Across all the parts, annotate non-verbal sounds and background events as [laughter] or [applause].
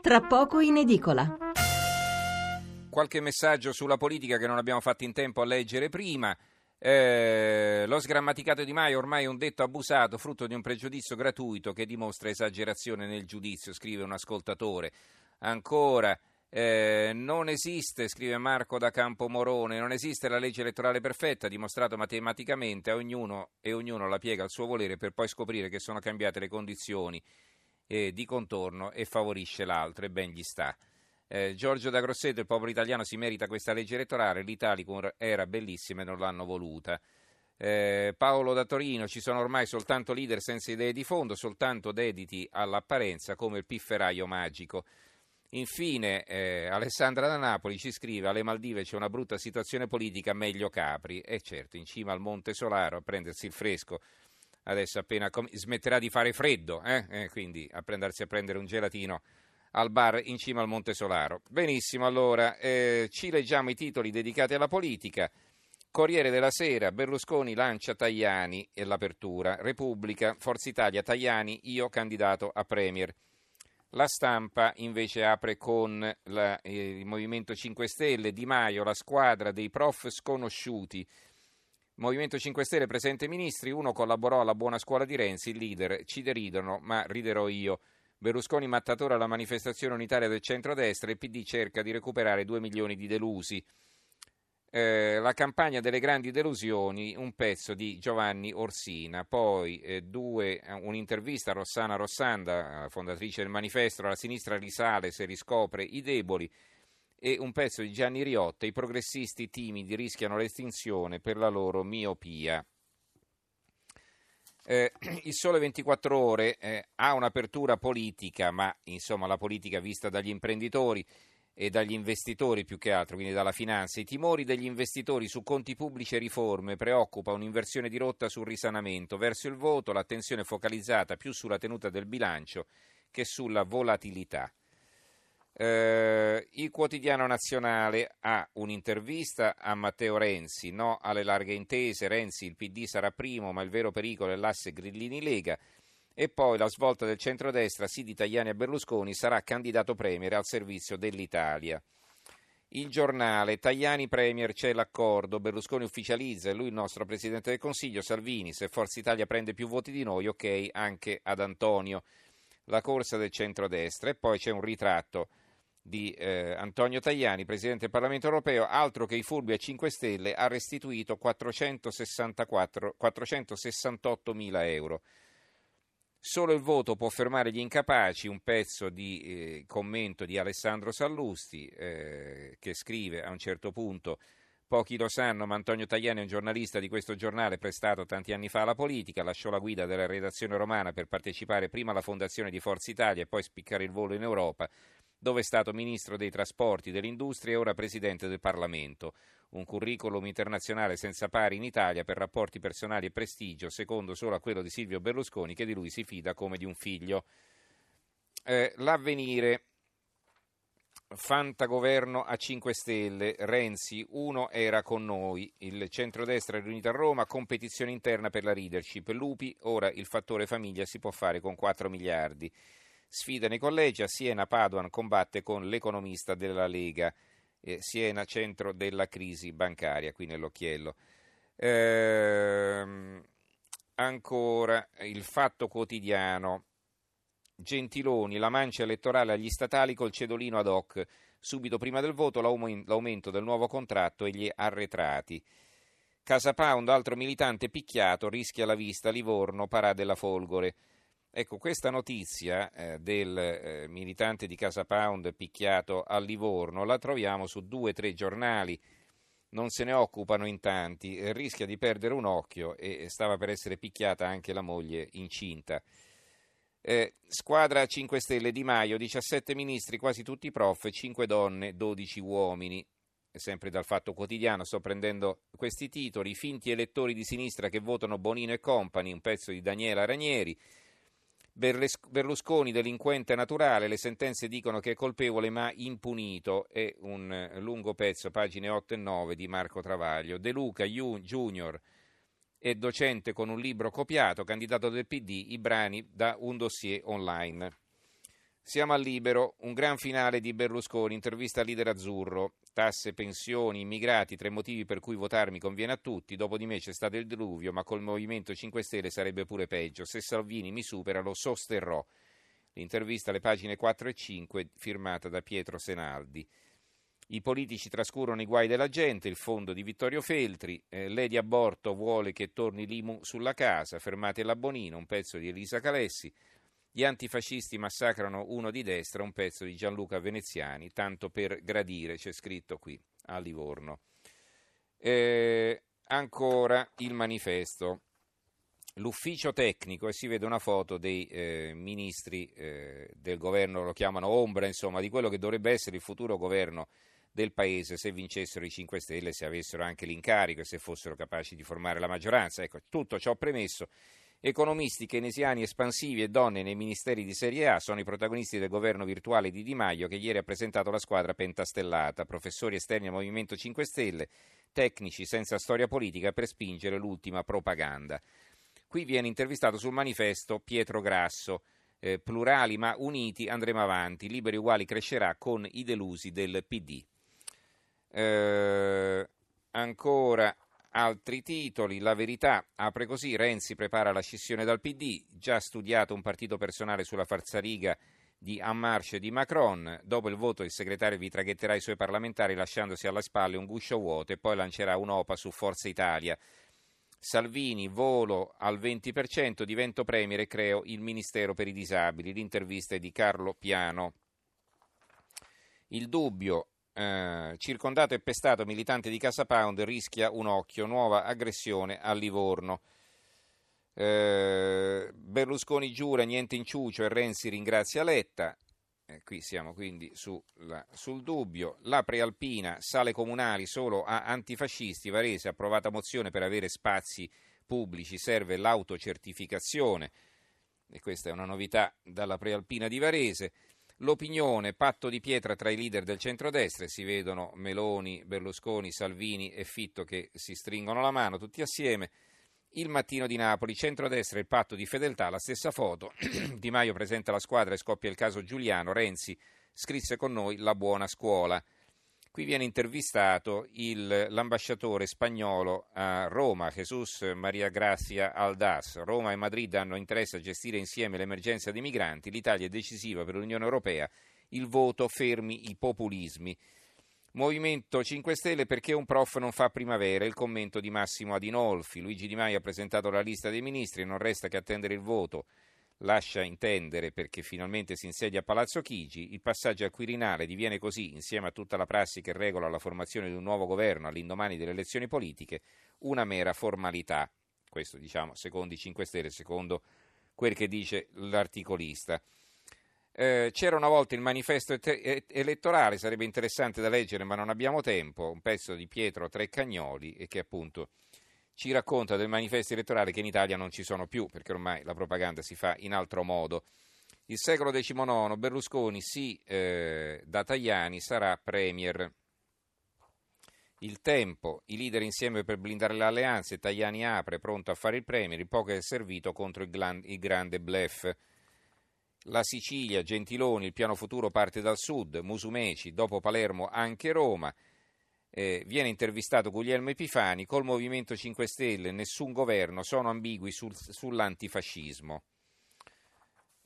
tra poco in edicola. Qualche messaggio sulla politica che non abbiamo fatto in tempo a leggere prima. Eh, lo sgrammaticato di Maio ormai è un detto abusato, frutto di un pregiudizio gratuito che dimostra esagerazione nel giudizio, scrive un ascoltatore. Ancora, eh, non esiste, scrive Marco da Campomorone, non esiste la legge elettorale perfetta, dimostrato matematicamente, a ognuno e ognuno la piega al suo volere per poi scoprire che sono cambiate le condizioni eh, di contorno e favorisce l'altro e ben gli sta. Eh, Giorgio da Grosseto, il popolo italiano si merita questa legge elettorale, l'Italicum era bellissima e non l'hanno voluta. Eh, Paolo da Torino, ci sono ormai soltanto leader senza idee di fondo, soltanto dediti all'apparenza come il pifferaio magico. Infine, eh, Alessandra da Napoli ci scrive: Alle Maldive c'è una brutta situazione politica, meglio Capri. E certo, in cima al Monte Solaro a prendersi il fresco. Adesso appena com- smetterà di fare freddo, eh? Eh, quindi a prendersi a prendere un gelatino al bar in cima al Monte Solaro. Benissimo, allora eh, ci leggiamo i titoli dedicati alla politica. Corriere della Sera, Berlusconi lancia Tajani e l'apertura. Repubblica, Forza Italia, Tajani, io candidato a Premier. La stampa invece apre con la, eh, il Movimento 5 Stelle, Di Maio, la squadra dei prof sconosciuti. Movimento 5 Stelle presente ministri, uno collaborò alla buona scuola di Renzi, il leader, ci deridono, ma riderò io. Berlusconi mattatore alla manifestazione unitaria del centrodestra, il PD cerca di recuperare 2 milioni di delusi. Eh, la campagna delle grandi delusioni, un pezzo di Giovanni Orsina, poi eh, due, un'intervista a Rossana Rossanda, fondatrice del manifesto, la sinistra risale se riscopre i deboli, e un pezzo di Gianni Riotta, i progressisti timidi rischiano l'estinzione per la loro miopia. Eh, [clears throat] il Sole 24 Ore eh, ha un'apertura politica, ma insomma la politica vista dagli imprenditori e dagli investitori più che altro, quindi dalla finanza. I timori degli investitori su conti pubblici e riforme preoccupa un'inversione di rotta sul risanamento. Verso il voto l'attenzione è focalizzata più sulla tenuta del bilancio che sulla volatilità. Eh, il quotidiano nazionale ha un'intervista a Matteo Renzi, no alle larghe intese, Renzi il PD sarà primo ma il vero pericolo è l'asse Grillini-Lega e poi la svolta del centrodestra, sì di Tajani a Berlusconi, sarà candidato premier al servizio dell'Italia. Il giornale, Tajani premier c'è l'accordo, Berlusconi ufficializza, e lui il nostro Presidente del Consiglio, Salvini, se Forza Italia prende più voti di noi, ok, anche ad Antonio. La corsa del centrodestra e poi c'è un ritratto di eh, Antonio Tajani, Presidente del Parlamento europeo, altro che i furbi a 5 Stelle, ha restituito 468 mila euro. Solo il voto può fermare gli incapaci, un pezzo di eh, commento di Alessandro Sallusti eh, che scrive a un certo punto Pochi lo sanno, ma Antonio Tajani è un giornalista di questo giornale prestato tanti anni fa alla politica, lasciò la guida della redazione romana per partecipare prima alla fondazione di Forza Italia e poi spiccare il volo in Europa, dove è stato ministro dei trasporti, dell'industria e ora presidente del Parlamento. Un curriculum internazionale senza pari in Italia per rapporti personali e prestigio, secondo solo a quello di Silvio Berlusconi, che di lui si fida come di un figlio. Eh, l'avvenire. Fantagoverno a 5 Stelle, Renzi, uno era con noi, il centrodestra è riunito a Roma, competizione interna per la leadership, Lupi, ora il fattore famiglia si può fare con 4 miliardi. Sfida nei collegi, a Siena Padoan combatte con l'economista della Lega, eh, Siena centro della crisi bancaria, qui nell'occhiello. Ehm, ancora il fatto quotidiano. Gentiloni, la mancia elettorale agli statali col cedolino ad hoc. Subito prima del voto l'aumento del nuovo contratto e gli arretrati. Casa Pound, altro militante picchiato, rischia la vista, Livorno, parà della Folgore. Ecco, questa notizia eh, del eh, militante di Casa Pound picchiato a Livorno la troviamo su due o tre giornali, non se ne occupano in tanti, eh, rischia di perdere un occhio e stava per essere picchiata anche la moglie incinta. Eh, squadra 5 Stelle Di Maio, 17 ministri, quasi tutti prof, 5 donne, 12 uomini. Sempre dal Fatto Quotidiano sto prendendo questi titoli. Finti elettori di sinistra che votano Bonino e Company, un pezzo di Daniela Ranieri. Berlusconi delinquente naturale, le sentenze dicono che è colpevole ma impunito, è un lungo pezzo, pagine 8 e 9 di Marco Travaglio. De Luca Junior è docente con un libro copiato, candidato del PD, i brani da un dossier online. Siamo al libero, un gran finale di Berlusconi, intervista al leader azzurro, tasse, pensioni, immigrati, tre motivi per cui votarmi conviene a tutti, dopo di me c'è stato il diluvio, ma col Movimento 5 Stelle sarebbe pure peggio, se Salvini mi supera lo sosterrò. L'intervista alle pagine 4 e 5 firmata da Pietro Senaldi. I politici trascurano i guai della gente, il fondo di Vittorio Feltri, eh, Lady Aborto vuole che torni l'IMU sulla casa, fermate la Bonino, un pezzo di Elisa Calessi, gli antifascisti massacrano uno di destra, un pezzo di Gianluca Veneziani, tanto per gradire, c'è scritto qui a Livorno. Eh, ancora il manifesto. L'ufficio tecnico, e si vede una foto dei eh, ministri eh, del governo, lo chiamano ombra, insomma, di quello che dovrebbe essere il futuro governo del paese se vincessero i 5 Stelle, se avessero anche l'incarico e se fossero capaci di formare la maggioranza. Ecco, tutto ciò premesso. Economisti keynesiani espansivi e donne nei ministeri di Serie A sono i protagonisti del governo virtuale di Di Maio che ieri ha presentato la squadra pentastellata, professori esterni al Movimento 5 Stelle, tecnici senza storia politica per spingere l'ultima propaganda. Qui viene intervistato sul manifesto Pietro Grasso. Eh, plurali ma uniti andremo avanti, liberi uguali crescerà con i delusi del PD. Eh, ancora Altri titoli, la verità apre così, Renzi prepara la scissione dal PD, già studiato un partito personale sulla farzariga di Ammarche e di Macron, dopo il voto il segretario vi traghetterà i suoi parlamentari lasciandosi alla spalle un guscio vuoto e poi lancerà un'OPA su Forza Italia. Salvini, volo al 20%, divento premier e creo il Ministero per i disabili. L'intervista è di Carlo Piano. Il dubbio, eh, circondato e pestato militante di Casa Pound rischia un occhio, nuova aggressione a Livorno. Eh, Berlusconi giura niente inciucio e Renzi ringrazia Letta. Eh, qui siamo quindi sulla, sul dubbio. La prealpina, sale comunali solo a antifascisti. Varese approvata mozione per avere spazi pubblici, serve l'autocertificazione. E questa è una novità dalla prealpina di Varese. L'opinione, patto di pietra tra i leader del centrodestra, si vedono Meloni, Berlusconi, Salvini e Fitto che si stringono la mano tutti assieme. Il mattino di Napoli, centrodestra e il patto di fedeltà, la stessa foto. [clears throat] di Maio presenta la squadra e scoppia il caso Giuliano. Renzi scrisse con noi la buona scuola. Qui viene intervistato il, l'ambasciatore spagnolo a Roma, Jesus Maria Grazia Aldas. Roma e Madrid hanno interesse a gestire insieme l'emergenza dei migranti. L'Italia è decisiva per l'Unione Europea. Il voto fermi i populismi. Movimento 5 Stelle perché un prof non fa primavera, il commento di Massimo Adinolfi. Luigi Di Maio ha presentato la lista dei ministri, non resta che attendere il voto lascia intendere perché finalmente si insedia a Palazzo Chigi, il passaggio al Quirinale diviene così, insieme a tutta la prassi che regola la formazione di un nuovo governo all'indomani delle elezioni politiche, una mera formalità. Questo diciamo secondo i 5 Stelle, secondo quel che dice l'articolista. Eh, c'era una volta il manifesto et- elettorale, sarebbe interessante da leggere ma non abbiamo tempo, un pezzo di Pietro Treccagnoli e che appunto ci racconta del manifesto elettorale che in Italia non ci sono più, perché ormai la propaganda si fa in altro modo. Il secolo XIX, Berlusconi sì, eh, da Tajani sarà premier. Il tempo, i leader insieme per blindare le alleanze, Tajani apre, pronto a fare il premier, il poco è servito contro il, glan- il grande blef. La Sicilia, Gentiloni, il piano futuro parte dal sud, Musumeci, dopo Palermo anche Roma eh, viene intervistato Guglielmo Epifani, col Movimento 5 Stelle nessun governo, sono ambigui sul, sull'antifascismo.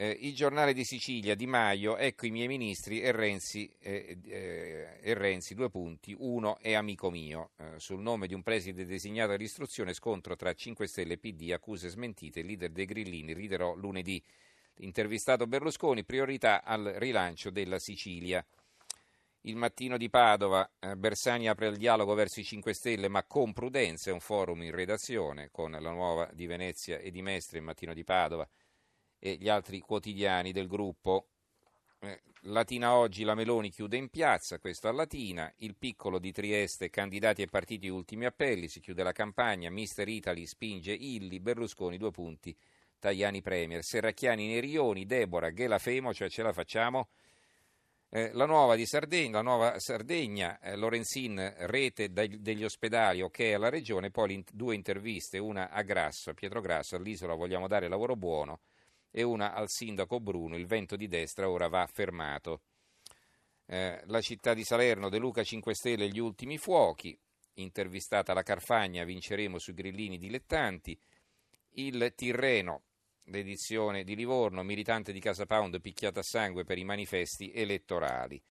Eh, il giornale di Sicilia, Di Maio, ecco i miei ministri e Renzi, eh, eh e Renzi due punti, uno è amico mio. Eh, sul nome di un preside designato all'istruzione, scontro tra 5 Stelle e PD, accuse smentite, leader dei Grillini, riderò lunedì. Intervistato Berlusconi, priorità al rilancio della Sicilia. Il mattino di Padova, eh, Bersani apre il dialogo verso i 5 Stelle, ma con prudenza, è un forum in redazione con la nuova di Venezia e di Mestre, il mattino di Padova e gli altri quotidiani del gruppo. Eh, Latina oggi la Meloni chiude in piazza, questo a Latina, il piccolo di Trieste, candidati e partiti ultimi appelli, si chiude la campagna, Mister Italy spinge Illi, Berlusconi due punti, Tajani Premier, Serracchiani Nerioni, Debora, Ghela Femo, cioè ce la facciamo? Eh, la nuova di Sardegna, la nuova Sardegna, eh, Lorenzin, rete dai, degli ospedali, ok alla regione, poi due interviste, una a Grasso, Pietro Grasso, all'isola vogliamo dare lavoro buono, e una al sindaco Bruno. Il vento di destra ora va fermato. Eh, la città di Salerno, De Luca 5 Stelle, gli ultimi fuochi. Intervistata la Carfagna, vinceremo sui grillini dilettanti. Il Tirreno, l'edizione di Livorno, militante di Casa Pound picchiata a sangue per i manifesti elettorali.